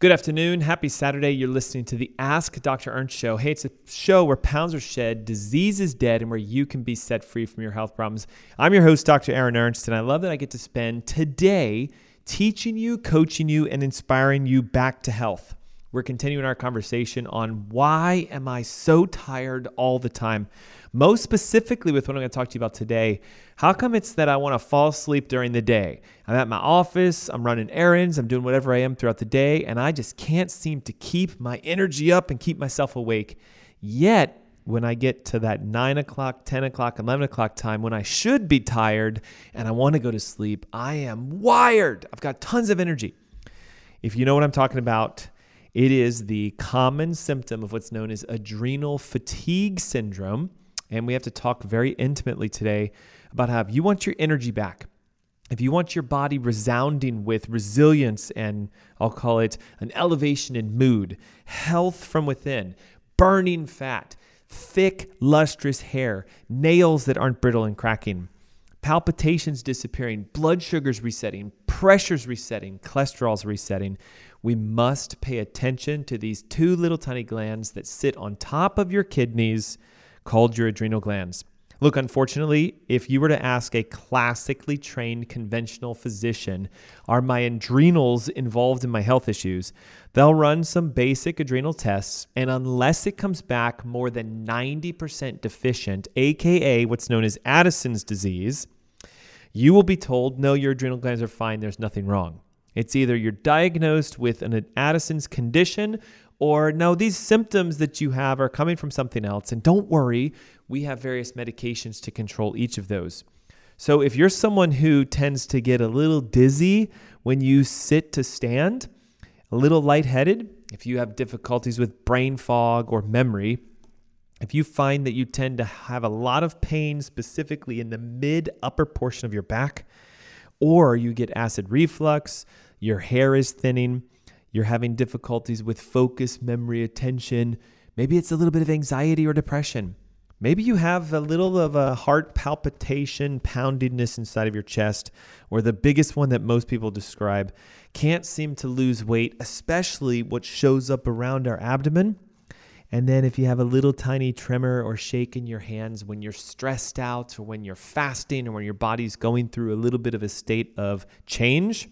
Good afternoon. Happy Saturday. You're listening to the Ask Dr. Ernst show. Hey, it's a show where pounds are shed, disease is dead, and where you can be set free from your health problems. I'm your host, Dr. Aaron Ernst, and I love that I get to spend today teaching you, coaching you, and inspiring you back to health. We're continuing our conversation on why am I so tired all the time? Most specifically, with what I'm going to talk to you about today, how come it's that I want to fall asleep during the day? I'm at my office, I'm running errands, I'm doing whatever I am throughout the day, and I just can't seem to keep my energy up and keep myself awake. Yet, when I get to that 9 o'clock, 10 o'clock, 11 o'clock time when I should be tired and I want to go to sleep, I am wired. I've got tons of energy. If you know what I'm talking about, it is the common symptom of what's known as adrenal fatigue syndrome. And we have to talk very intimately today about how if you want your energy back, if you want your body resounding with resilience and I'll call it an elevation in mood, health from within, burning fat, thick, lustrous hair, nails that aren't brittle and cracking, palpitations disappearing, blood sugars resetting, pressures resetting, cholesterol's resetting, we must pay attention to these two little tiny glands that sit on top of your kidneys called your adrenal glands. Look, unfortunately, if you were to ask a classically trained conventional physician, are my adrenals involved in my health issues? They'll run some basic adrenal tests, and unless it comes back more than 90% deficient, aka what's known as Addison's disease, you will be told, no, your adrenal glands are fine, there's nothing wrong. It's either you're diagnosed with an Addison's condition or no, these symptoms that you have are coming from something else. And don't worry, we have various medications to control each of those. So if you're someone who tends to get a little dizzy when you sit to stand, a little lightheaded, if you have difficulties with brain fog or memory, if you find that you tend to have a lot of pain specifically in the mid upper portion of your back, or you get acid reflux, your hair is thinning, you're having difficulties with focus, memory, attention. Maybe it's a little bit of anxiety or depression. Maybe you have a little of a heart palpitation, poundedness inside of your chest, or the biggest one that most people describe. Can't seem to lose weight, especially what shows up around our abdomen. And then if you have a little tiny tremor or shake in your hands when you're stressed out or when you're fasting or when your body's going through a little bit of a state of change,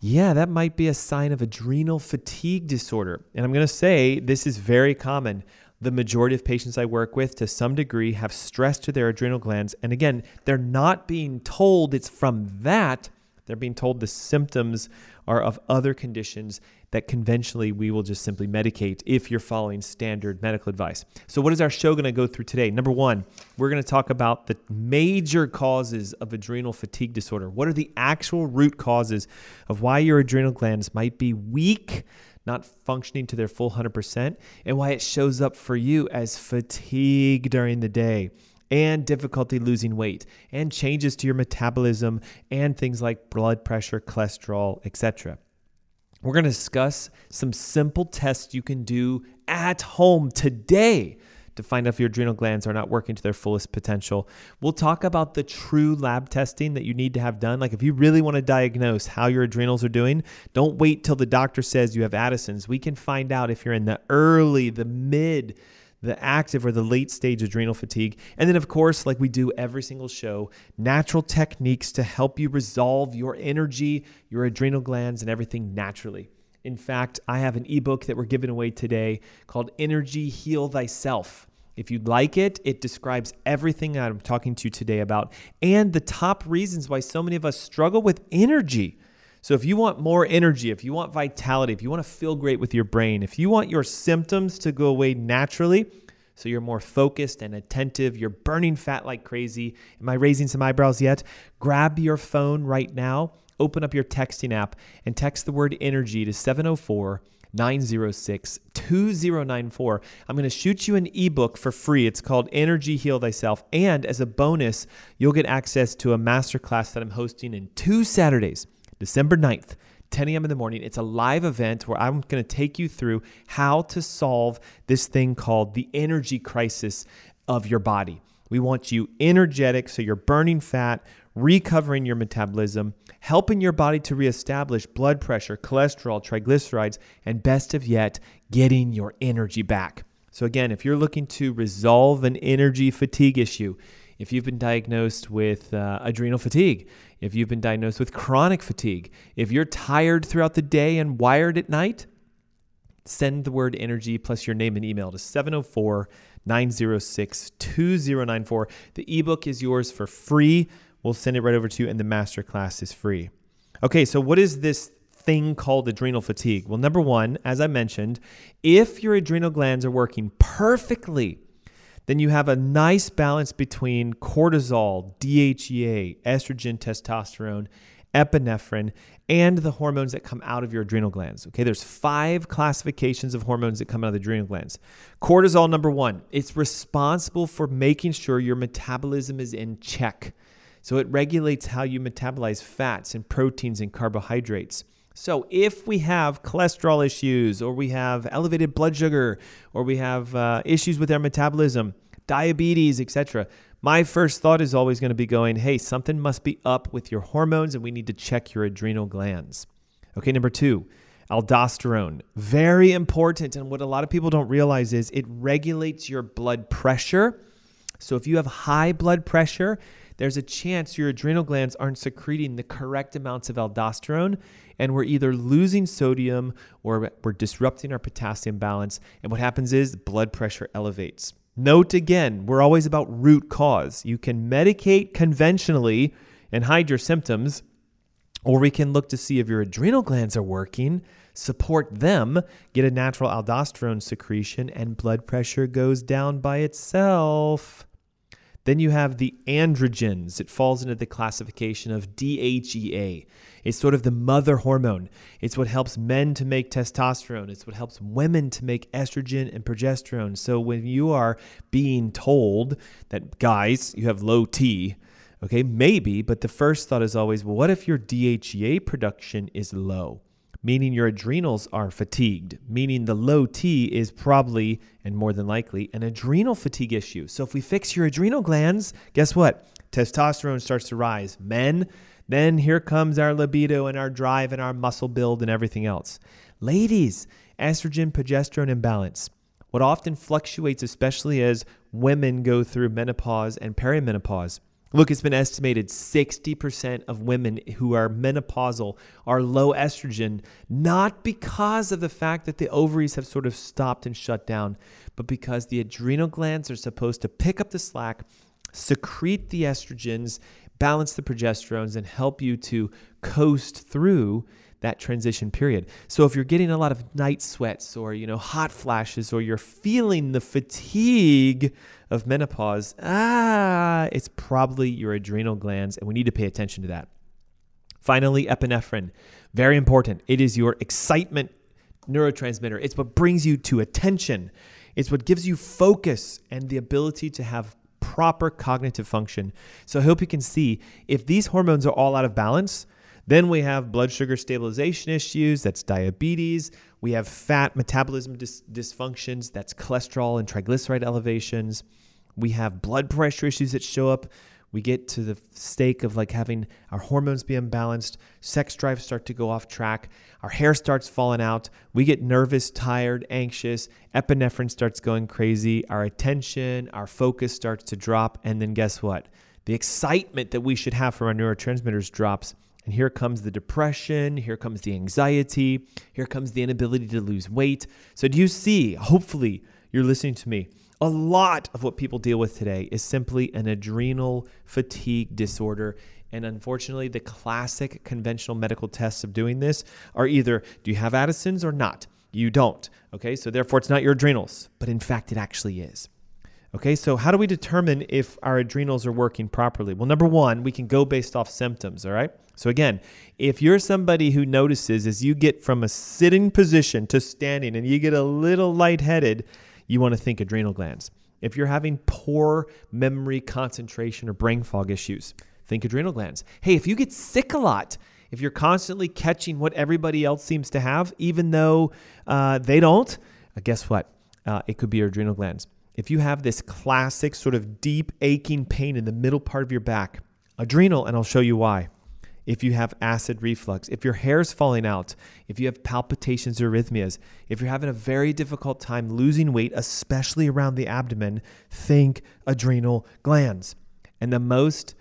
yeah, that might be a sign of adrenal fatigue disorder. And I'm going to say this is very common. The majority of patients I work with, to some degree, have stress to their adrenal glands. And again, they're not being told it's from that. They're being told the symptoms are of other conditions that conventionally we will just simply medicate if you're following standard medical advice. So, what is our show going to go through today? Number one, we're going to talk about the major causes of adrenal fatigue disorder. What are the actual root causes of why your adrenal glands might be weak? Not functioning to their full 100%, and why it shows up for you as fatigue during the day and difficulty losing weight and changes to your metabolism and things like blood pressure, cholesterol, etc. We're going to discuss some simple tests you can do at home today to find out if your adrenal glands are not working to their fullest potential. We'll talk about the true lab testing that you need to have done. Like if you really want to diagnose how your adrenals are doing, don't wait till the doctor says you have Addison's. We can find out if you're in the early, the mid, the active or the late stage adrenal fatigue. And then, of course, like we do every single show, natural techniques to help you resolve your energy, your adrenal glands, and everything naturally. In fact, I have an ebook that we're giving away today called Energy Heal Thyself. If you'd like it, it describes everything I'm talking to you today about and the top reasons why so many of us struggle with energy. So, if you want more energy, if you want vitality, if you want to feel great with your brain, if you want your symptoms to go away naturally, so you're more focused and attentive, you're burning fat like crazy. Am I raising some eyebrows yet? Grab your phone right now, open up your texting app, and text the word energy to 704 906 2094. I'm going to shoot you an ebook for free. It's called Energy Heal Thyself. And as a bonus, you'll get access to a masterclass that I'm hosting in two Saturdays. December 9th, 10 a.m. in the morning. It's a live event where I'm going to take you through how to solve this thing called the energy crisis of your body. We want you energetic so you're burning fat, recovering your metabolism, helping your body to reestablish blood pressure, cholesterol, triglycerides, and best of yet, getting your energy back. So, again, if you're looking to resolve an energy fatigue issue, if you've been diagnosed with uh, adrenal fatigue, if you've been diagnosed with chronic fatigue, if you're tired throughout the day and wired at night, send the word energy plus your name and email to 704 906 2094. The ebook is yours for free. We'll send it right over to you, and the masterclass is free. Okay, so what is this thing called adrenal fatigue? Well, number one, as I mentioned, if your adrenal glands are working perfectly, then you have a nice balance between cortisol, DHEA, estrogen, testosterone, epinephrine, and the hormones that come out of your adrenal glands. Okay, there's five classifications of hormones that come out of the adrenal glands. Cortisol, number one, it's responsible for making sure your metabolism is in check. So it regulates how you metabolize fats and proteins and carbohydrates. So if we have cholesterol issues, or we have elevated blood sugar, or we have uh, issues with our metabolism, diabetes, etc., my first thought is always going to be going, hey, something must be up with your hormones and we need to check your adrenal glands. Okay, number two, aldosterone. Very important. And what a lot of people don't realize is it regulates your blood pressure. So if you have high blood pressure, there's a chance your adrenal glands aren't secreting the correct amounts of aldosterone, and we're either losing sodium or we're disrupting our potassium balance. And what happens is blood pressure elevates. Note again, we're always about root cause. You can medicate conventionally and hide your symptoms, or we can look to see if your adrenal glands are working, support them, get a natural aldosterone secretion, and blood pressure goes down by itself. Then you have the androgens. It falls into the classification of DHEA. It's sort of the mother hormone. It's what helps men to make testosterone. It's what helps women to make estrogen and progesterone. So when you are being told that, guys, you have low T, okay, maybe, but the first thought is always, well, what if your DHEA production is low? Meaning your adrenals are fatigued, meaning the low T is probably and more than likely an adrenal fatigue issue. So if we fix your adrenal glands, guess what? Testosterone starts to rise. Men, then here comes our libido and our drive and our muscle build and everything else. Ladies, estrogen progesterone imbalance. What often fluctuates, especially as women go through menopause and perimenopause, Look, it's been estimated 60% of women who are menopausal are low estrogen, not because of the fact that the ovaries have sort of stopped and shut down, but because the adrenal glands are supposed to pick up the slack, secrete the estrogens, balance the progesterones, and help you to coast through that transition period. So if you're getting a lot of night sweats or you know hot flashes or you're feeling the fatigue of menopause, ah, it's probably your adrenal glands and we need to pay attention to that. Finally, epinephrine. Very important. It is your excitement neurotransmitter. It's what brings you to attention. It's what gives you focus and the ability to have proper cognitive function. So I hope you can see if these hormones are all out of balance, then we have blood sugar stabilization issues, that's diabetes. We have fat metabolism dis- dysfunctions, that's cholesterol and triglyceride elevations. We have blood pressure issues that show up. We get to the stake of like having our hormones be imbalanced, sex drives start to go off track, our hair starts falling out, we get nervous, tired, anxious, epinephrine starts going crazy, our attention, our focus starts to drop, and then guess what? The excitement that we should have from our neurotransmitters drops and here comes the depression, here comes the anxiety, here comes the inability to lose weight. So, do you see? Hopefully, you're listening to me. A lot of what people deal with today is simply an adrenal fatigue disorder. And unfortunately, the classic conventional medical tests of doing this are either do you have Addison's or not? You don't. Okay, so therefore it's not your adrenals, but in fact, it actually is. Okay, so how do we determine if our adrenals are working properly? Well, number one, we can go based off symptoms, all right? So, again, if you're somebody who notices as you get from a sitting position to standing and you get a little lightheaded, you want to think adrenal glands. If you're having poor memory, concentration, or brain fog issues, think adrenal glands. Hey, if you get sick a lot, if you're constantly catching what everybody else seems to have, even though uh, they don't, uh, guess what? Uh, it could be your adrenal glands if you have this classic sort of deep aching pain in the middle part of your back, Adrenal, and I'll show you why. If you have acid reflux, if your hair's falling out, if you have palpitations or arrhythmias, if you're having a very difficult time losing weight, especially around the abdomen, think adrenal glands. And the most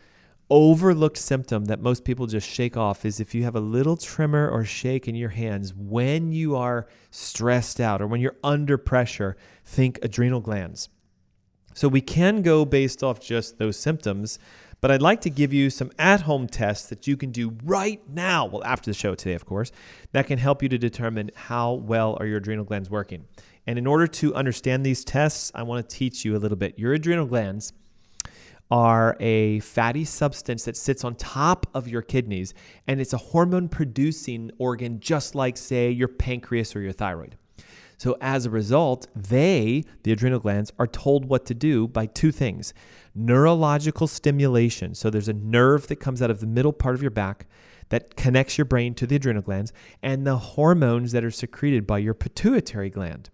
overlooked symptom that most people just shake off is if you have a little tremor or shake in your hands when you are stressed out or when you're under pressure, think adrenal glands. So we can go based off just those symptoms, but I'd like to give you some at home tests that you can do right now, well, after the show today, of course, that can help you to determine how well are your adrenal glands working. And in order to understand these tests, I want to teach you a little bit. Your adrenal glands are a fatty substance that sits on top of your kidneys, and it's a hormone producing organ, just like, say, your pancreas or your thyroid. So, as a result, they, the adrenal glands, are told what to do by two things neurological stimulation. So, there's a nerve that comes out of the middle part of your back that connects your brain to the adrenal glands, and the hormones that are secreted by your pituitary gland.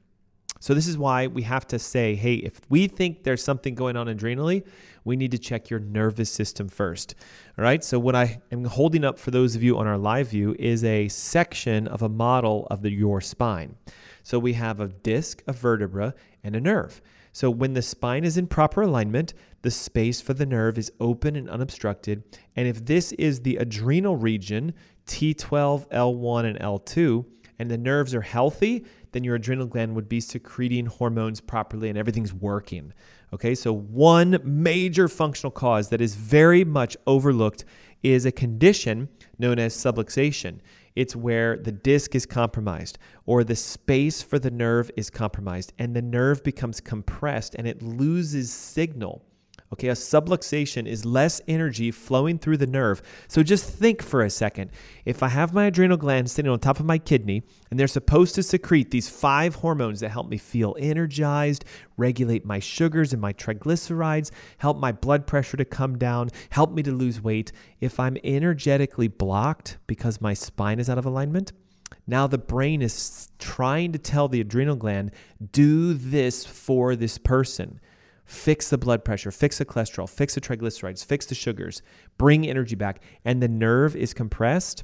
So, this is why we have to say, hey, if we think there's something going on adrenally, we need to check your nervous system first. All right. So, what I am holding up for those of you on our live view is a section of a model of the, your spine. So, we have a disc, a vertebra, and a nerve. So, when the spine is in proper alignment, the space for the nerve is open and unobstructed. And if this is the adrenal region, T12, L1, and L2, and the nerves are healthy, then your adrenal gland would be secreting hormones properly and everything's working. Okay, so one major functional cause that is very much overlooked is a condition known as subluxation. It's where the disc is compromised or the space for the nerve is compromised and the nerve becomes compressed and it loses signal Okay, a subluxation is less energy flowing through the nerve. So just think for a second. If I have my adrenal glands sitting on top of my kidney and they're supposed to secrete these five hormones that help me feel energized, regulate my sugars and my triglycerides, help my blood pressure to come down, help me to lose weight, if I'm energetically blocked because my spine is out of alignment, now the brain is trying to tell the adrenal gland, do this for this person fix the blood pressure, fix the cholesterol, fix the triglycerides, fix the sugars, bring energy back, and the nerve is compressed,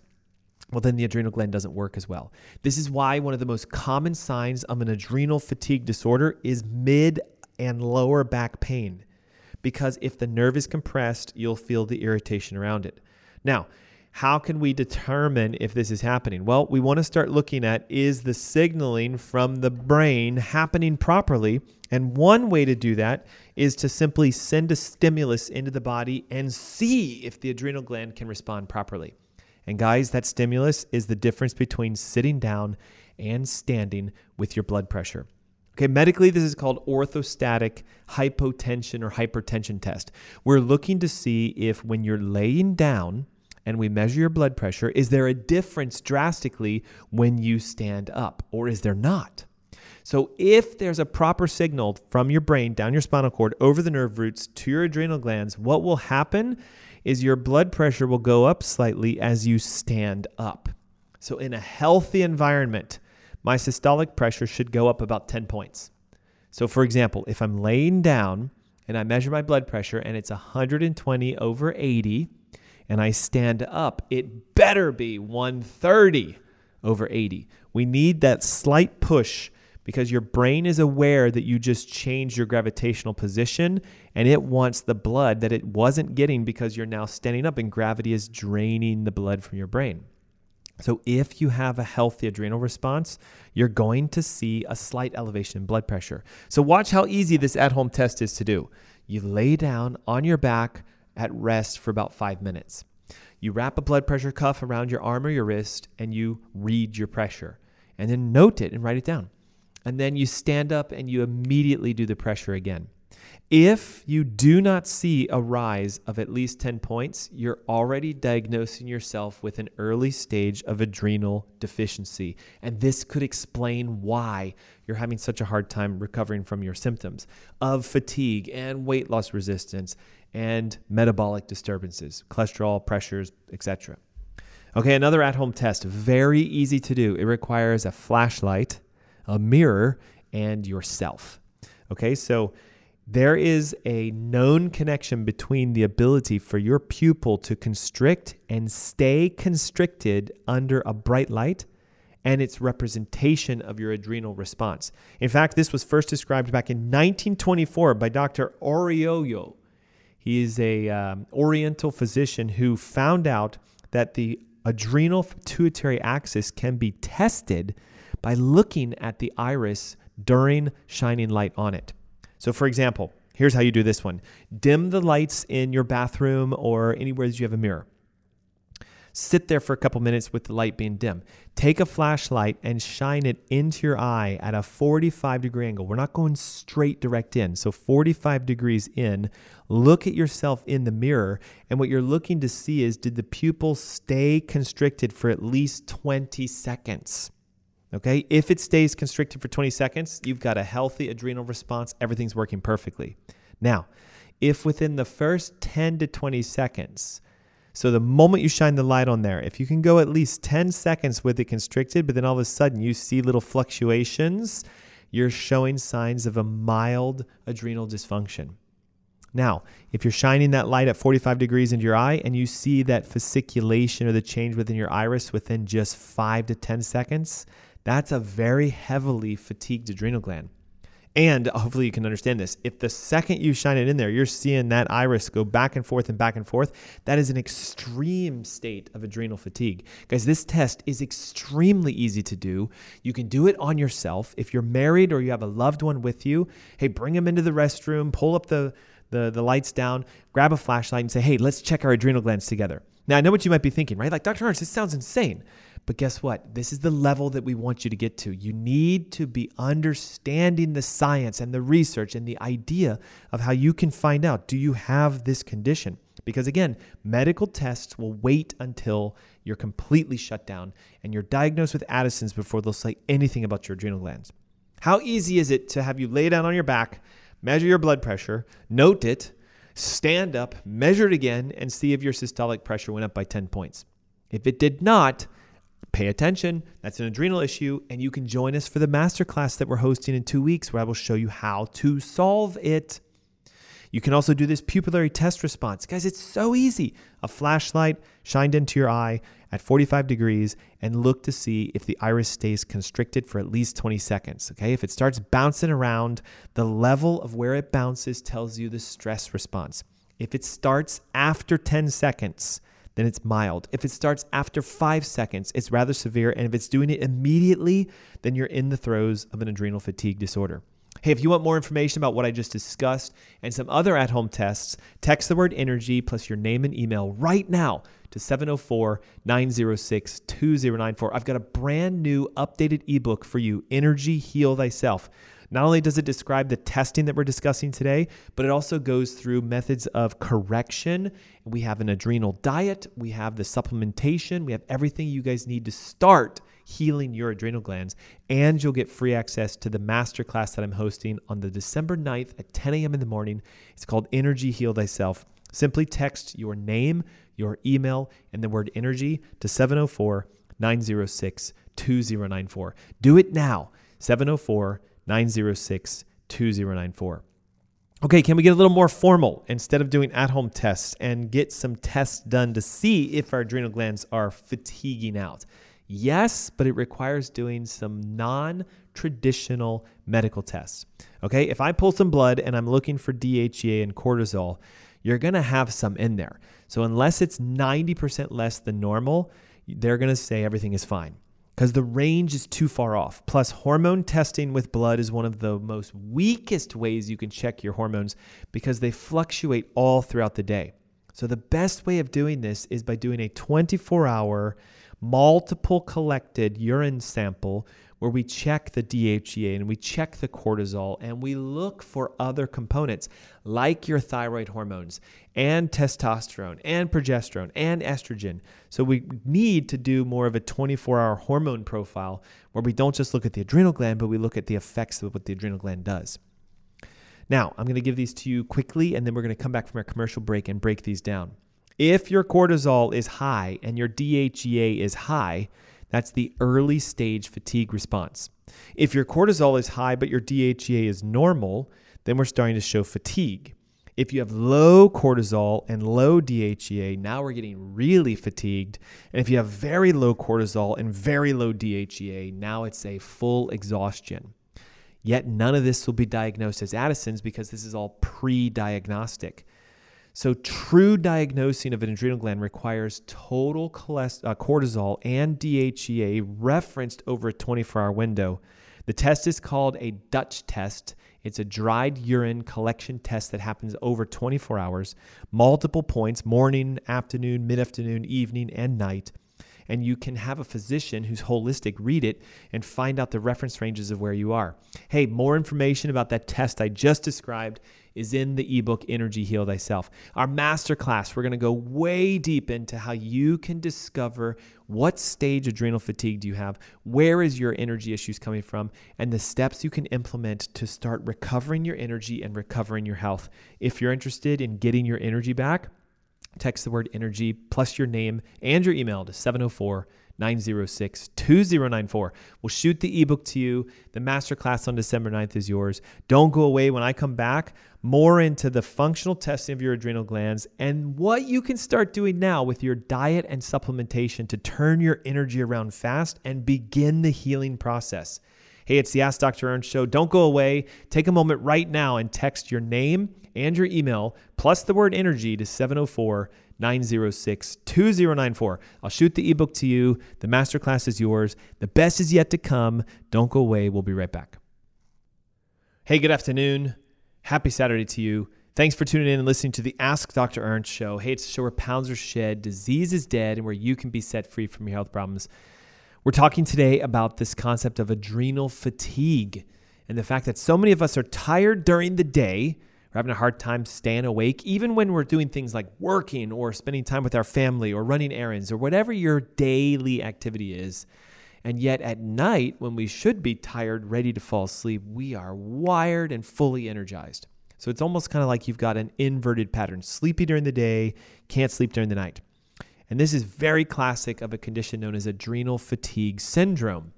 well, then the adrenal gland doesn't work as well. This is why one of the most common signs of an adrenal fatigue disorder is mid and lower back pain. Because if the nerve is compressed, you'll feel the irritation around it. Now, how can we determine if this is happening? Well, we want to start looking at is the signaling from the brain happening properly? And one way to do that is to simply send a stimulus into the body and see if the adrenal gland can respond properly. And guys, that stimulus is the difference between sitting down and standing with your blood pressure. Okay, medically, this is called orthostatic hypotension or hypertension test. We're looking to see if when you're laying down, and we measure your blood pressure, is there a difference drastically when you stand up or is there not? So, if there's a proper signal from your brain down your spinal cord over the nerve roots to your adrenal glands, what will happen is your blood pressure will go up slightly as you stand up. So, in a healthy environment, my systolic pressure should go up about 10 points. So, for example, if I'm laying down and I measure my blood pressure and it's 120 over 80, and I stand up, it better be 130 over 80. We need that slight push because your brain is aware that you just changed your gravitational position and it wants the blood that it wasn't getting because you're now standing up and gravity is draining the blood from your brain. So, if you have a healthy adrenal response, you're going to see a slight elevation in blood pressure. So, watch how easy this at home test is to do. You lay down on your back, at rest for about five minutes. You wrap a blood pressure cuff around your arm or your wrist and you read your pressure and then note it and write it down. And then you stand up and you immediately do the pressure again. If you do not see a rise of at least 10 points, you're already diagnosing yourself with an early stage of adrenal deficiency. And this could explain why you're having such a hard time recovering from your symptoms of fatigue and weight loss resistance and metabolic disturbances, cholesterol, pressures, etc. Okay, another at home test, very easy to do. It requires a flashlight, a mirror, and yourself. Okay, so there is a known connection between the ability for your pupil to constrict and stay constricted under a bright light and its representation of your adrenal response. In fact, this was first described back in 1924 by Dr. Arroyo. He is a um, Oriental physician who found out that the adrenal pituitary axis can be tested by looking at the iris during shining light on it. So, for example, here's how you do this one dim the lights in your bathroom or anywhere that you have a mirror. Sit there for a couple minutes with the light being dim. Take a flashlight and shine it into your eye at a 45 degree angle. We're not going straight direct in. So 45 degrees in. Look at yourself in the mirror. And what you're looking to see is did the pupil stay constricted for at least 20 seconds? Okay, if it stays constricted for 20 seconds, you've got a healthy adrenal response. Everything's working perfectly. Now, if within the first 10 to 20 seconds, so the moment you shine the light on there, if you can go at least 10 seconds with it constricted, but then all of a sudden you see little fluctuations, you're showing signs of a mild adrenal dysfunction. Now, if you're shining that light at 45 degrees into your eye and you see that fasciculation or the change within your iris within just 5 to 10 seconds, that's a very heavily fatigued adrenal gland. And hopefully you can understand this. If the second you shine it in there, you're seeing that iris go back and forth and back and forth, that is an extreme state of adrenal fatigue. Guys, this test is extremely easy to do. You can do it on yourself. If you're married or you have a loved one with you, hey, bring them into the restroom, pull up the, the, the lights down, grab a flashlight, and say, hey, let's check our adrenal glands together. Now, I know what you might be thinking, right? Like, Dr. Ernst, this sounds insane. But guess what? This is the level that we want you to get to. You need to be understanding the science and the research and the idea of how you can find out do you have this condition? Because again, medical tests will wait until you're completely shut down and you're diagnosed with Addison's before they'll say anything about your adrenal glands. How easy is it to have you lay down on your back, measure your blood pressure, note it, stand up, measure it again, and see if your systolic pressure went up by 10 points? If it did not, pay attention. That's an adrenal issue. And you can join us for the masterclass that we're hosting in two weeks where I will show you how to solve it. You can also do this pupillary test response. Guys, it's so easy. A flashlight shined into your eye at 45 degrees and look to see if the iris stays constricted for at least 20 seconds. Okay, if it starts bouncing around, the level of where it bounces tells you the stress response. If it starts after 10 seconds, then it's mild. If it starts after five seconds, it's rather severe. And if it's doing it immediately, then you're in the throes of an adrenal fatigue disorder. Hey, if you want more information about what I just discussed and some other at home tests, text the word energy plus your name and email right now to 704 906 2094. I've got a brand new updated ebook for you Energy Heal Thyself. Not only does it describe the testing that we're discussing today, but it also goes through methods of correction. We have an adrenal diet, we have the supplementation, we have everything you guys need to start healing your adrenal glands. And you'll get free access to the masterclass that I'm hosting on the December 9th at 10 a.m. in the morning. It's called Energy Heal Thyself. Simply text your name, your email, and the word energy to 704 906 2094. Do it now. 704 906 2094. Okay, can we get a little more formal instead of doing at home tests and get some tests done to see if our adrenal glands are fatiguing out? Yes, but it requires doing some non traditional medical tests. Okay, if I pull some blood and I'm looking for DHEA and cortisol, you're gonna have some in there. So, unless it's 90% less than normal, they're gonna say everything is fine because the range is too far off. Plus, hormone testing with blood is one of the most weakest ways you can check your hormones because they fluctuate all throughout the day. So, the best way of doing this is by doing a 24 hour, multiple collected urine sample where we check the DHEA and we check the cortisol and we look for other components like your thyroid hormones and testosterone and progesterone and estrogen. So we need to do more of a 24 hour hormone profile where we don't just look at the adrenal gland, but we look at the effects of what the adrenal gland does. Now, I'm going to give these to you quickly and then we're going to come back from our commercial break and break these down. If your cortisol is high and your DHEA is high, that's the early stage fatigue response. If your cortisol is high but your DHEA is normal, then we're starting to show fatigue. If you have low cortisol and low DHEA, now we're getting really fatigued. And if you have very low cortisol and very low DHEA, now it's a full exhaustion. Yet none of this will be diagnosed as Addison's because this is all pre diagnostic. So, true diagnosing of an adrenal gland requires total uh, cortisol and DHEA referenced over a 24 hour window. The test is called a Dutch test. It's a dried urine collection test that happens over 24 hours, multiple points morning, afternoon, mid afternoon, evening, and night and you can have a physician who's holistic read it and find out the reference ranges of where you are. Hey, more information about that test I just described is in the ebook Energy Heal Thyself. Our masterclass, we're going to go way deep into how you can discover what stage adrenal fatigue do you have, where is your energy issues coming from, and the steps you can implement to start recovering your energy and recovering your health. If you're interested in getting your energy back, text the word energy plus your name and your email to 704 906 2094. We'll shoot the ebook to you. The masterclass on December 9th is yours. Don't go away when I come back. More into the functional testing of your adrenal glands and what you can start doing now with your diet and supplementation to turn your energy around fast and begin the healing process. Hey, it's the Ask Dr. Ernst show. Don't go away. Take a moment right now and text your name and your email plus the word energy to 704 906 2094. I'll shoot the ebook to you. The masterclass is yours. The best is yet to come. Don't go away. We'll be right back. Hey, good afternoon. Happy Saturday to you. Thanks for tuning in and listening to the Ask Dr. Ernst show. Hey, it's a show where pounds are shed, disease is dead, and where you can be set free from your health problems. We're talking today about this concept of adrenal fatigue and the fact that so many of us are tired during the day. We're having a hard time staying awake, even when we're doing things like working or spending time with our family or running errands or whatever your daily activity is. And yet at night, when we should be tired, ready to fall asleep, we are wired and fully energized. So it's almost kind of like you've got an inverted pattern sleepy during the day, can't sleep during the night. And this is very classic of a condition known as adrenal fatigue syndrome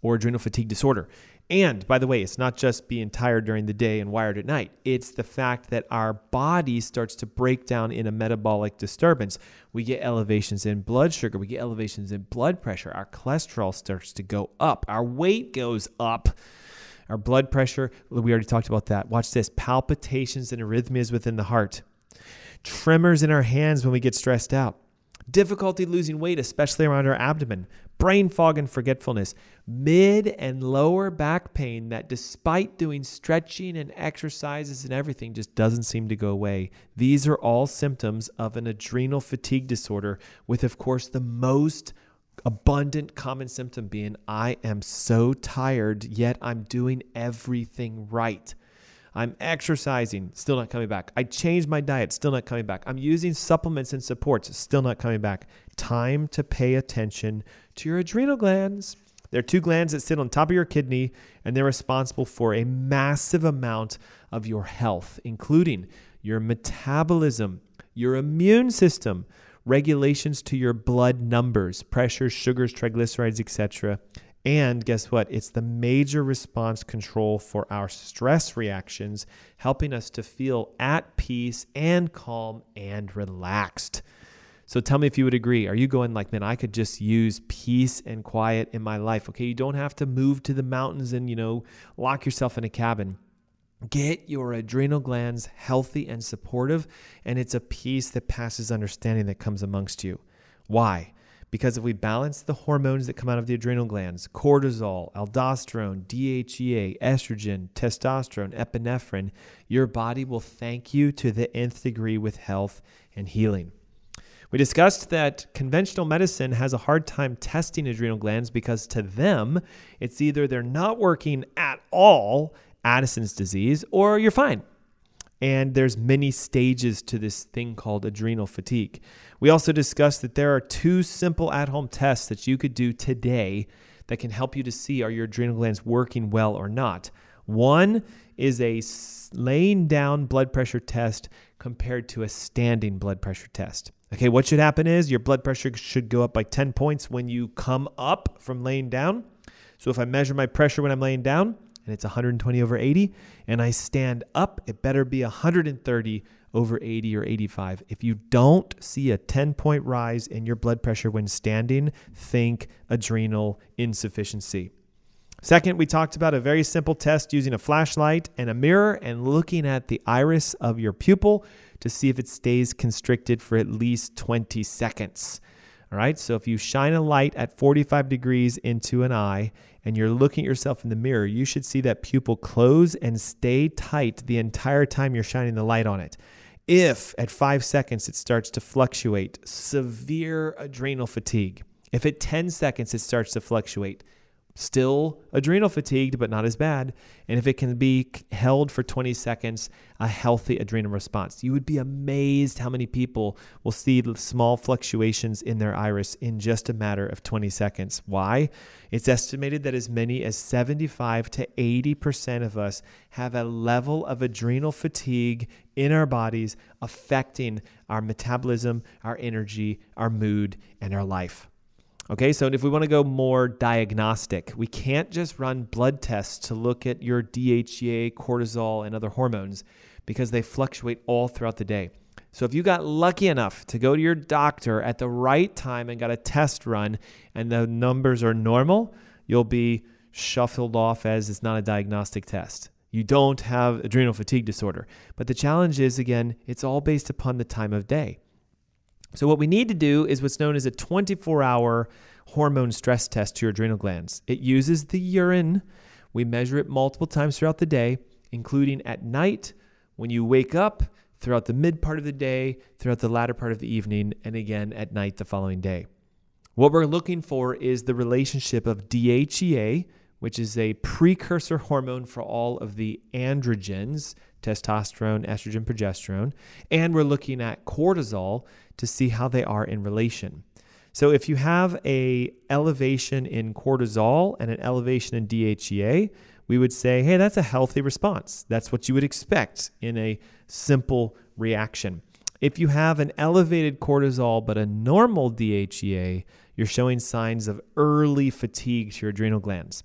or adrenal fatigue disorder. And by the way, it's not just being tired during the day and wired at night. It's the fact that our body starts to break down in a metabolic disturbance. We get elevations in blood sugar, we get elevations in blood pressure. Our cholesterol starts to go up, our weight goes up. Our blood pressure, we already talked about that. Watch this palpitations and arrhythmias within the heart, tremors in our hands when we get stressed out difficulty losing weight, especially around our abdomen, brain fog and forgetfulness, mid and lower back pain that, despite doing stretching and exercises and everything, just doesn't seem to go away. These are all symptoms of an adrenal fatigue disorder, with, of course, the most abundant common symptom being I am so tired, yet I'm doing everything right. I'm exercising, still not coming back. I changed my diet, still not coming back. I'm using supplements and supports, still not coming back. Time to pay attention to your adrenal glands. There are two glands that sit on top of your kidney, and they're responsible for a massive amount of your health, including your metabolism, your immune system, regulations to your blood numbers, pressures, sugars, triglycerides, etc., and guess what? It's the major response control for our stress reactions, helping us to feel at peace and calm and relaxed. So tell me if you would agree. Are you going like, man, I could just use peace and quiet in my life? Okay, you don't have to move to the mountains and, you know, lock yourself in a cabin. Get your adrenal glands healthy and supportive, and it's a peace that passes understanding that comes amongst you. Why? Because if we balance the hormones that come out of the adrenal glands cortisol, aldosterone, DHEA, estrogen, testosterone, epinephrine your body will thank you to the nth degree with health and healing. We discussed that conventional medicine has a hard time testing adrenal glands because to them, it's either they're not working at all, Addison's disease, or you're fine and there's many stages to this thing called adrenal fatigue. We also discussed that there are two simple at-home tests that you could do today that can help you to see are your adrenal glands working well or not. One is a laying down blood pressure test compared to a standing blood pressure test. Okay, what should happen is your blood pressure should go up by 10 points when you come up from laying down. So if I measure my pressure when I'm laying down, and it's 120 over 80, and I stand up, it better be 130 over 80 or 85. If you don't see a 10 point rise in your blood pressure when standing, think adrenal insufficiency. Second, we talked about a very simple test using a flashlight and a mirror and looking at the iris of your pupil to see if it stays constricted for at least 20 seconds. All right, so if you shine a light at 45 degrees into an eye and you're looking at yourself in the mirror, you should see that pupil close and stay tight the entire time you're shining the light on it. If at five seconds it starts to fluctuate, severe adrenal fatigue. If at 10 seconds it starts to fluctuate, still adrenal fatigued, but not as bad. And if it can be held for 20 seconds, a healthy adrenal response. You would be amazed how many people will see small fluctuations in their iris in just a matter of 20 seconds. Why? It's estimated that as many as 75 to 80% of us have a level of adrenal fatigue in our bodies affecting our metabolism, our energy, our mood, and our life. Okay, so if we want to go more diagnostic, we can't just run blood tests to look at your DHEA, cortisol, and other hormones because they fluctuate all throughout the day. So if you got lucky enough to go to your doctor at the right time and got a test run and the numbers are normal, you'll be shuffled off as it's not a diagnostic test. You don't have adrenal fatigue disorder. But the challenge is, again, it's all based upon the time of day. So, what we need to do is what's known as a 24 hour hormone stress test to your adrenal glands. It uses the urine. We measure it multiple times throughout the day, including at night, when you wake up, throughout the mid part of the day, throughout the latter part of the evening, and again at night the following day. What we're looking for is the relationship of DHEA, which is a precursor hormone for all of the androgens testosterone, estrogen, progesterone, and we're looking at cortisol to see how they are in relation. So if you have a elevation in cortisol and an elevation in DHEA, we would say, hey, that's a healthy response. That's what you would expect in a simple reaction. If you have an elevated cortisol but a normal DHEA, you're showing signs of early fatigue to your adrenal glands.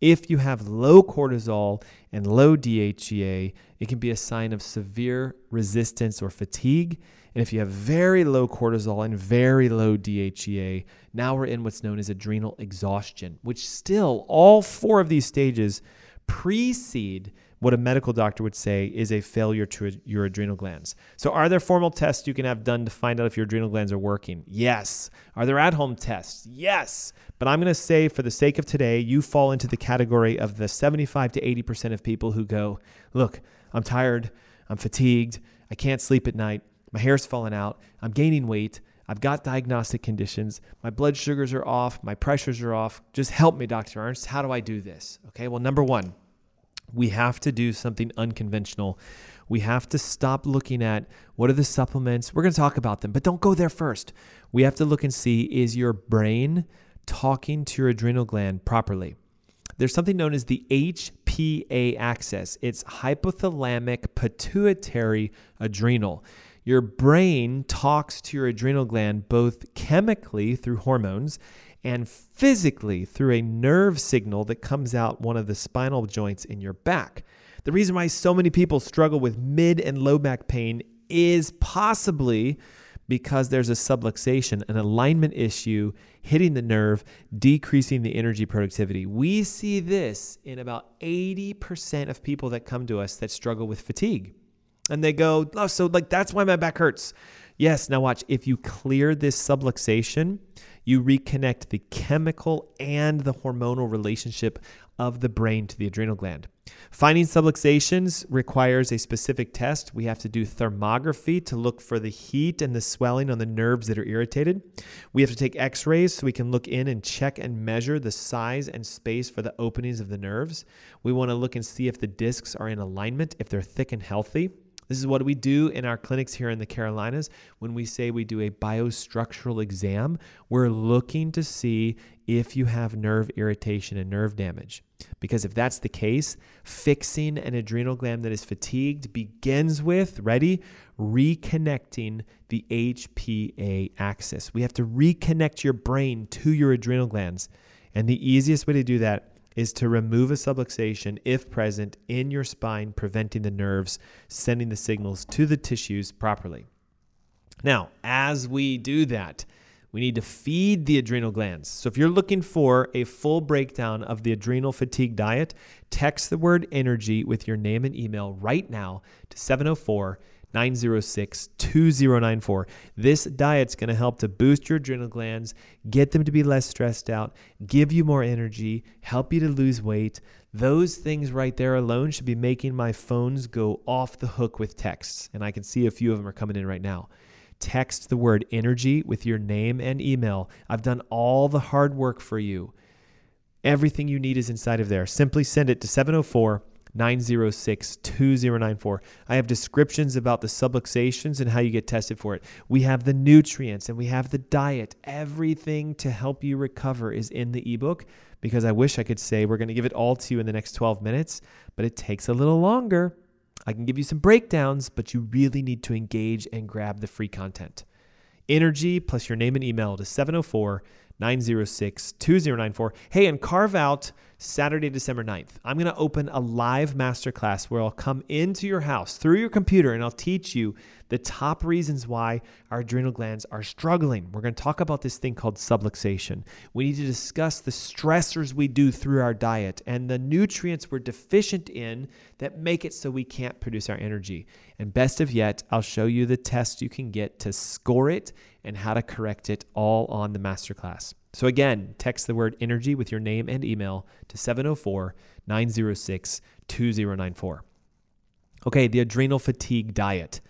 If you have low cortisol and low DHEA, it can be a sign of severe resistance or fatigue. And if you have very low cortisol and very low DHEA, now we're in what's known as adrenal exhaustion, which still, all four of these stages precede what a medical doctor would say is a failure to your adrenal glands. So, are there formal tests you can have done to find out if your adrenal glands are working? Yes. Are there at home tests? Yes. But I'm going to say, for the sake of today, you fall into the category of the 75 to 80% of people who go, Look, I'm tired, I'm fatigued, I can't sleep at night, my hair's falling out, I'm gaining weight. I've got diagnostic conditions. My blood sugars are off. My pressures are off. Just help me, Dr. Ernst. How do I do this? Okay, well, number one, we have to do something unconventional. We have to stop looking at what are the supplements. We're going to talk about them, but don't go there first. We have to look and see is your brain talking to your adrenal gland properly? There's something known as the HPA axis. It's hypothalamic pituitary adrenal. Your brain talks to your adrenal gland both chemically through hormones and physically through a nerve signal that comes out one of the spinal joints in your back. The reason why so many people struggle with mid and low back pain is possibly because there's a subluxation, an alignment issue hitting the nerve, decreasing the energy productivity. We see this in about 80% of people that come to us that struggle with fatigue. And they go, oh, so like that's why my back hurts. Yes, now watch. If you clear this subluxation, you reconnect the chemical and the hormonal relationship of the brain to the adrenal gland. Finding subluxations requires a specific test. We have to do thermography to look for the heat and the swelling on the nerves that are irritated. We have to take x rays so we can look in and check and measure the size and space for the openings of the nerves. We want to look and see if the discs are in alignment, if they're thick and healthy. This is what we do in our clinics here in the Carolinas. When we say we do a biostructural exam, we're looking to see if you have nerve irritation and nerve damage. Because if that's the case, fixing an adrenal gland that is fatigued begins with, ready, reconnecting the HPA axis. We have to reconnect your brain to your adrenal glands. And the easiest way to do that is to remove a subluxation if present in your spine, preventing the nerves sending the signals to the tissues properly. Now, as we do that, we need to feed the adrenal glands. So if you're looking for a full breakdown of the adrenal fatigue diet, text the word energy with your name and email right now to 704 906 2094. This diet's going to help to boost your adrenal glands, get them to be less stressed out, give you more energy, help you to lose weight. Those things right there alone should be making my phones go off the hook with texts. And I can see a few of them are coming in right now text the word energy with your name and email. I've done all the hard work for you. Everything you need is inside of there. Simply send it to 704 906 2094. I have descriptions about the subluxations and how you get tested for it. We have the nutrients and we have the diet. Everything to help you recover is in the ebook because I wish I could say we're going to give it all to you in the next 12 minutes, but it takes a little longer. I can give you some breakdowns, but you really need to engage and grab the free content. Energy plus your name and email to 704 906 2094. Hey, and carve out Saturday, December 9th. I'm going to open a live masterclass where I'll come into your house through your computer and I'll teach you the top reasons why our adrenal glands are struggling. We're going to talk about this thing called subluxation. We need to discuss the stressors we do through our diet and the nutrients we're deficient in that make it so we can't produce our energy. And best of yet, I'll show you the test you can get to score it and how to correct it all on the masterclass. So again, text the word energy with your name and email to 704 906 2094. Okay, the adrenal fatigue diet.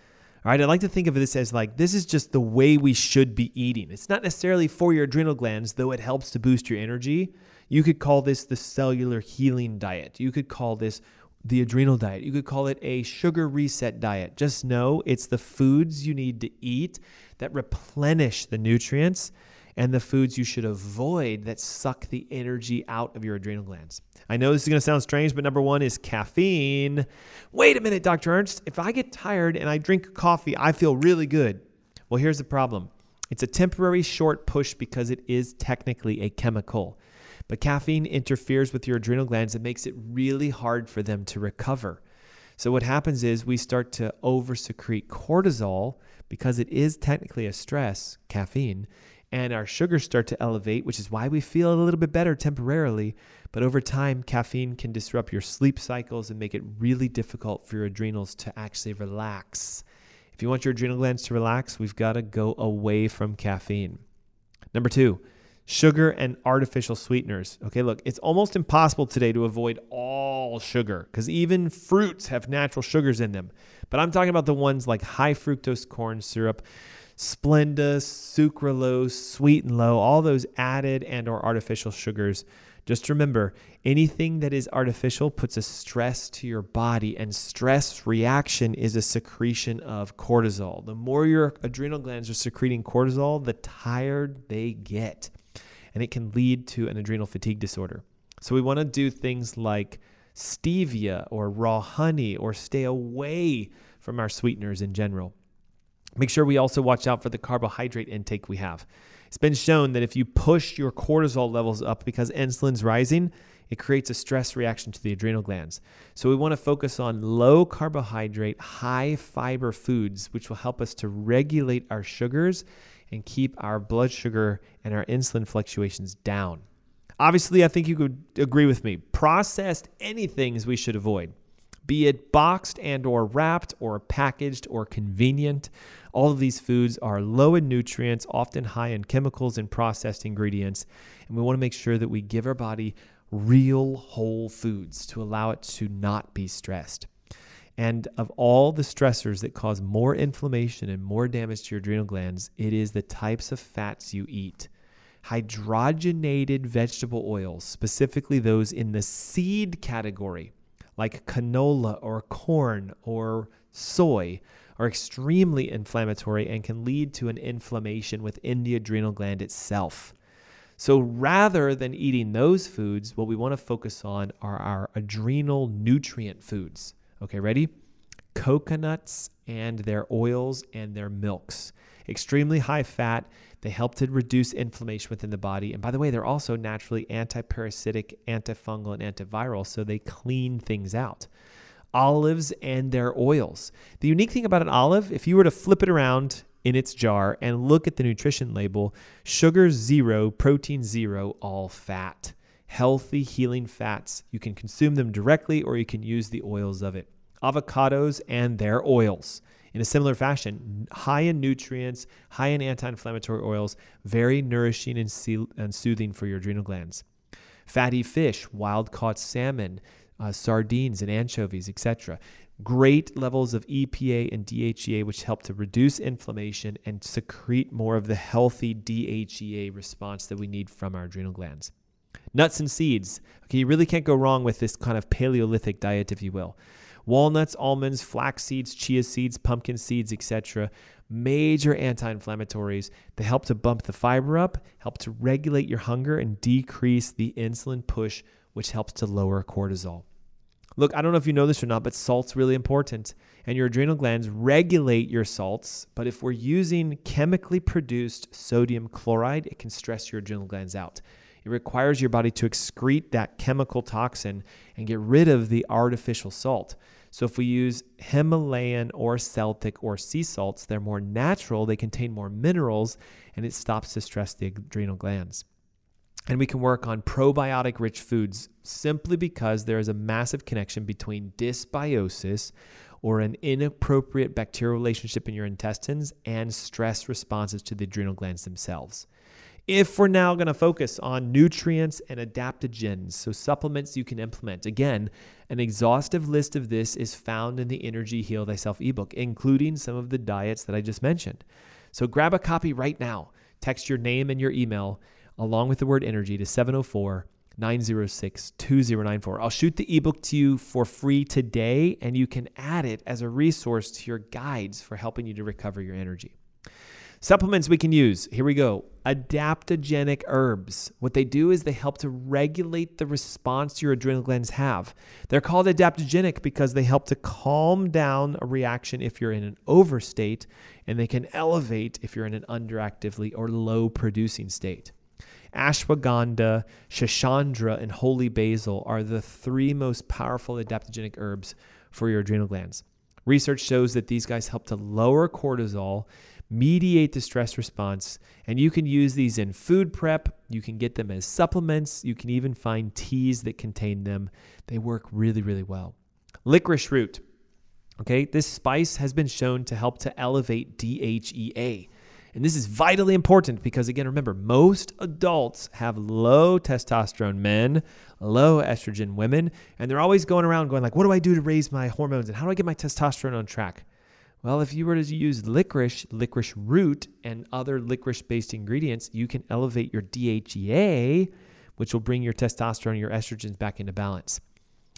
All right, I like to think of this as like this is just the way we should be eating. It's not necessarily for your adrenal glands, though it helps to boost your energy. You could call this the cellular healing diet. You could call this the adrenal diet. You could call it a sugar reset diet. Just know it's the foods you need to eat that replenish the nutrients and the foods you should avoid that suck the energy out of your adrenal glands. I know this is going to sound strange, but number one is caffeine. Wait a minute, Dr. Ernst. If I get tired and I drink coffee, I feel really good. Well, here's the problem it's a temporary short push because it is technically a chemical. But caffeine interferes with your adrenal glands and makes it really hard for them to recover. So, what happens is we start to over secrete cortisol because it is technically a stress, caffeine, and our sugars start to elevate, which is why we feel a little bit better temporarily. But over time, caffeine can disrupt your sleep cycles and make it really difficult for your adrenals to actually relax. If you want your adrenal glands to relax, we've got to go away from caffeine. Number two, sugar and artificial sweeteners. Okay, look, it's almost impossible today to avoid all sugar because even fruits have natural sugars in them. But I'm talking about the ones like high fructose corn syrup Splenda, sucralose, sweet and low, all those added and or artificial sugars. Just remember, anything that is artificial puts a stress to your body and stress reaction is a secretion of cortisol. The more your adrenal glands are secreting cortisol, the tired they get. And it can lead to an adrenal fatigue disorder. So we want to do things like stevia or raw honey or stay away from our sweeteners in general. Make sure we also watch out for the carbohydrate intake we have. It's been shown that if you push your cortisol levels up because insulin's rising, it creates a stress reaction to the adrenal glands. So we want to focus on low carbohydrate, high fiber foods, which will help us to regulate our sugars and keep our blood sugar and our insulin fluctuations down. Obviously, I think you could agree with me. Processed anything we should avoid be it boxed and or wrapped or packaged or convenient. All of these foods are low in nutrients, often high in chemicals and processed ingredients, and we want to make sure that we give our body real whole foods to allow it to not be stressed. And of all the stressors that cause more inflammation and more damage to your adrenal glands, it is the types of fats you eat. Hydrogenated vegetable oils, specifically those in the seed category, like canola or corn or soy are extremely inflammatory and can lead to an inflammation within the adrenal gland itself. So rather than eating those foods, what we want to focus on are our adrenal nutrient foods. Okay, ready? Coconuts and their oils and their milks. extremely high fat. They help to reduce inflammation within the body. And by the way, they're also naturally anti parasitic, antifungal, and antiviral, so they clean things out. Olives and their oils. The unique thing about an olive, if you were to flip it around in its jar and look at the nutrition label, sugar zero, protein zero, all fat. Healthy, healing fats. You can consume them directly or you can use the oils of it. Avocados and their oils in a similar fashion, high in nutrients, high in anti inflammatory oils, very nourishing and, and, soothing for your adrenal glands. Fatty fish, wild caught salmon, uh, sardines and anchovies, etc. Great levels of EPA and DHEA, which help to reduce inflammation and secrete more of the healthy DHEA response that we need from our adrenal glands. Nuts and seeds. Okay, you really can't go wrong with this kind of Paleolithic diet, if you will walnuts, almonds, flax seeds, chia seeds, pumpkin seeds, etc. Major anti inflammatories. They help to bump the fiber up, help to regulate your hunger, and decrease the insulin push, which helps to lower cortisol. Look, I don't know if you know this or not, but salt's really important. And your adrenal glands regulate your salts. But if we're using chemically produced sodium chloride, it can stress your adrenal glands out. It requires your body to excrete that chemical toxin and get rid of the artificial salt. So if we use Himalayan or Celtic or sea salts, they're more natural, they contain more minerals, and it stops to stress the adrenal glands. And we can work on probiotic rich foods simply because there is a massive connection between dysbiosis or an inappropriate bacterial relationship in your intestines and stress responses to the adrenal glands themselves. If we're now going to focus on nutrients and adaptogens, so supplements you can implement, again, an exhaustive list of this is found in the Energy Heal Thyself ebook, including some of the diets that I just mentioned. So grab a copy right now. Text your name and your email along with the word energy to 704 906 2094. I'll shoot the ebook to you for free today, and you can add it as a resource to your guides for helping you to recover your energy. Supplements we can use. Here we go. Adaptogenic herbs. What they do is they help to regulate the response your adrenal glands have. They're called adaptogenic because they help to calm down a reaction if you're in an overstate, and they can elevate if you're in an underactively or low producing state. Ashwagandha, Schisandra, and holy basil are the three most powerful adaptogenic herbs for your adrenal glands. Research shows that these guys help to lower cortisol mediate the stress response. And you can use these in food prep. You can get them as supplements. You can even find teas that contain them. They work really, really well. Licorice root. Okay, this spice has been shown to help to elevate DHEA. And this is vitally important because, again, remember, most adults have low testosterone men, low estrogen women, and they're always going around going like, what do I do to raise my hormones and how do I get my testosterone on track? Well, if you were to use licorice, licorice root, and other licorice based ingredients, you can elevate your DHEA, which will bring your testosterone and your estrogens back into balance.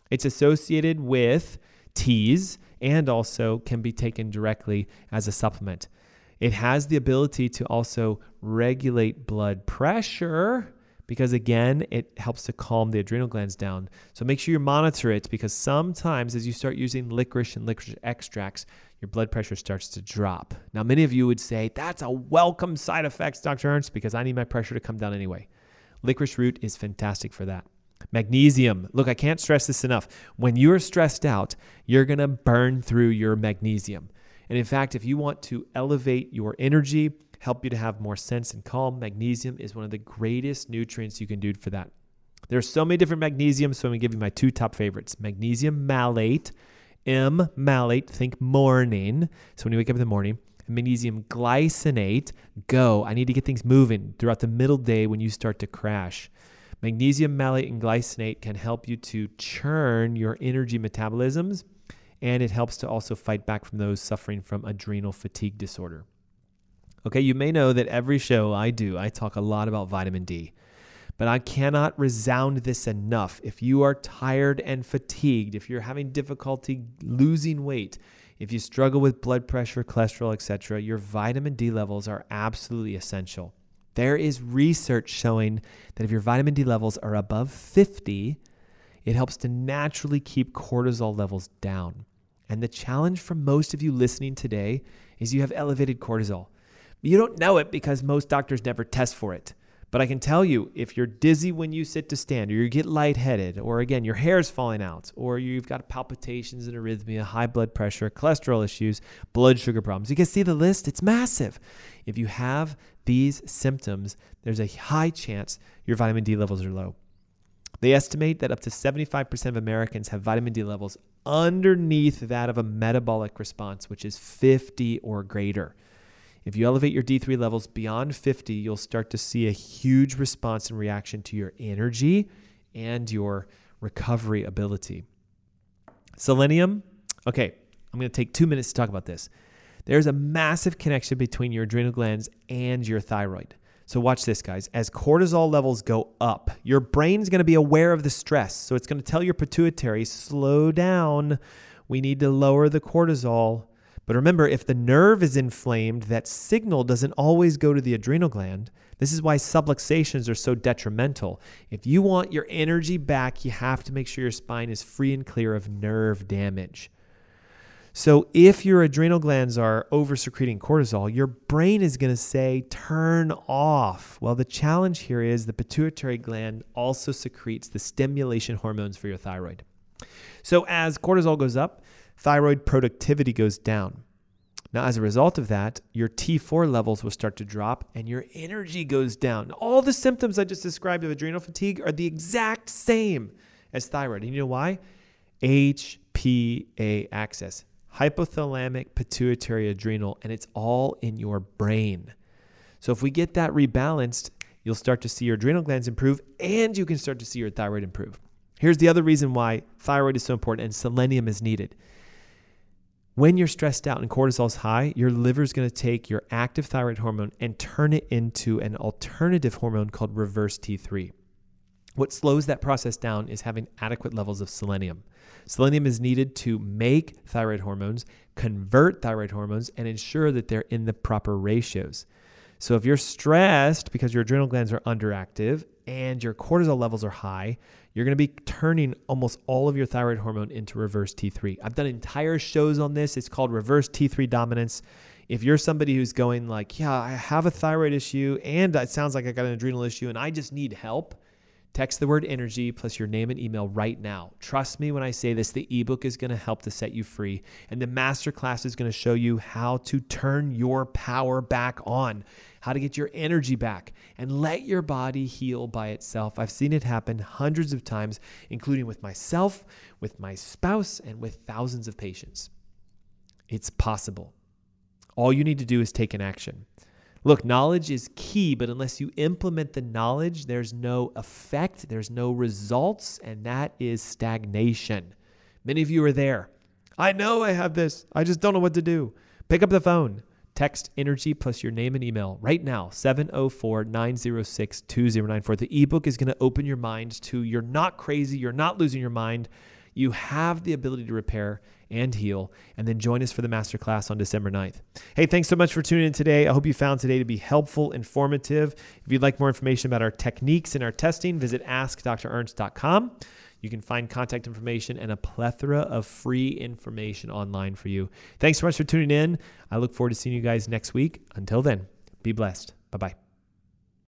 It's associated with teas and also can be taken directly as a supplement. It has the ability to also regulate blood pressure because again, it helps to calm the adrenal glands down. So make sure you monitor it because sometimes as you start using licorice and licorice extracts, your blood pressure starts to drop. Now, many of you would say, that's a welcome side effect, Dr. Ernst, because I need my pressure to come down anyway. Licorice root is fantastic for that. Magnesium. Look, I can't stress this enough. When you're stressed out, you're going to burn through your magnesium. And in fact, if you want to elevate your energy, help you to have more sense and calm, magnesium is one of the greatest nutrients you can do for that. There are so many different magnesiums, so I'm to give you my two top favorites. Magnesium malate M malate, think morning. So when you wake up in the morning, magnesium glycinate, go. I need to get things moving throughout the middle day when you start to crash. Magnesium malate and glycinate can help you to churn your energy metabolisms, and it helps to also fight back from those suffering from adrenal fatigue disorder. Okay, you may know that every show I do, I talk a lot about vitamin D. But I cannot resound this enough. If you are tired and fatigued, if you're having difficulty losing weight, if you struggle with blood pressure, cholesterol, etc., your vitamin D levels are absolutely essential. There is research showing that if your vitamin D levels are above 50, it helps to naturally keep cortisol levels down. And the challenge for most of you listening today is you have elevated cortisol. You don't know it because most doctors never test for it. But I can tell you if you're dizzy when you sit to stand, or you get lightheaded, or again, your hair's falling out, or you've got palpitations and arrhythmia, high blood pressure, cholesterol issues, blood sugar problems, you can see the list, it's massive. If you have these symptoms, there's a high chance your vitamin D levels are low. They estimate that up to 75% of Americans have vitamin D levels underneath that of a metabolic response, which is 50 or greater. If you elevate your D3 levels beyond 50, you'll start to see a huge response and reaction to your energy and your recovery ability. Selenium, okay, I'm to take two minutes to talk about this. There's a massive connection between your adrenal glands and your thyroid. So, watch this, guys. As cortisol levels go up, your brain's to be aware of the stress. So, it's to tell your pituitary, slow down. We need to lower the cortisol. But remember, if the nerve is inflamed, that signal doesn't always go to the adrenal gland. This is why subluxations are so detrimental. If you want your energy back, you have to make sure your spine is free and clear of nerve damage. So, if your adrenal glands are over secreting cortisol, your brain is going to say, turn off. Well, the challenge here is the pituitary gland also secretes the stimulation hormones for your thyroid. So, as cortisol goes up, thyroid productivity goes down. Now, as a result of that, your T4 levels will start to drop and your energy goes down. All the symptoms I just described of adrenal fatigue are the exact same as thyroid. And you know why? HPA axis, hypothalamic pituitary adrenal, and it's all in your brain. So if we get that rebalanced, you'll start to see your adrenal glands improve and you can start to see your thyroid improve. Here's the other reason why thyroid is so important and selenium is needed. When you're stressed out and cortisol is high, your liver is going to take your active thyroid hormone and turn it into an alternative hormone called reverse T3. What slows that process down is having adequate levels of selenium. Selenium is needed to make thyroid hormones, convert thyroid hormones, and ensure that they're in the proper ratios. So if you're stressed because your adrenal glands are underactive and your cortisol levels are high, you're going to be turning almost all of your thyroid hormone into reverse T3. I've done entire shows on this. It's called reverse T3 dominance. If you're somebody who's going like, yeah, I have a thyroid issue and it sounds like I got an adrenal issue and I just need help, text the word energy plus your name and email right now. Trust me when I say this, the ebook is going to help to set you free and the masterclass is going to show you how to turn your power back on how to get your energy back, and let your body heal by itself. I've seen it happen hundreds of times, including with myself, with my spouse, and with thousands of patients. It's possible. All you need to do is take an action. Look, knowledge is key, but unless you implement the knowledge, there's no effect, there's no results, and that is stagnation. Many of you are there. I know I have this, I just don't know what to do. Pick up the phone. Text energy plus your name and email right now 704 906 2094. The ebook is going to open your mind to you're not crazy, you're not losing your mind. You have the ability to repair and heal. And then join us for the masterclass on December 9th. Hey, thanks so much for tuning in today. I hope you found today to be helpful, informative. If you'd like more information about our techniques and our testing, visit askdrernst.com. You can find contact information and a plethora of free information online for you. Thanks so much for tuning in. I look forward to seeing you guys next week. Until then, be blessed. Bye bye.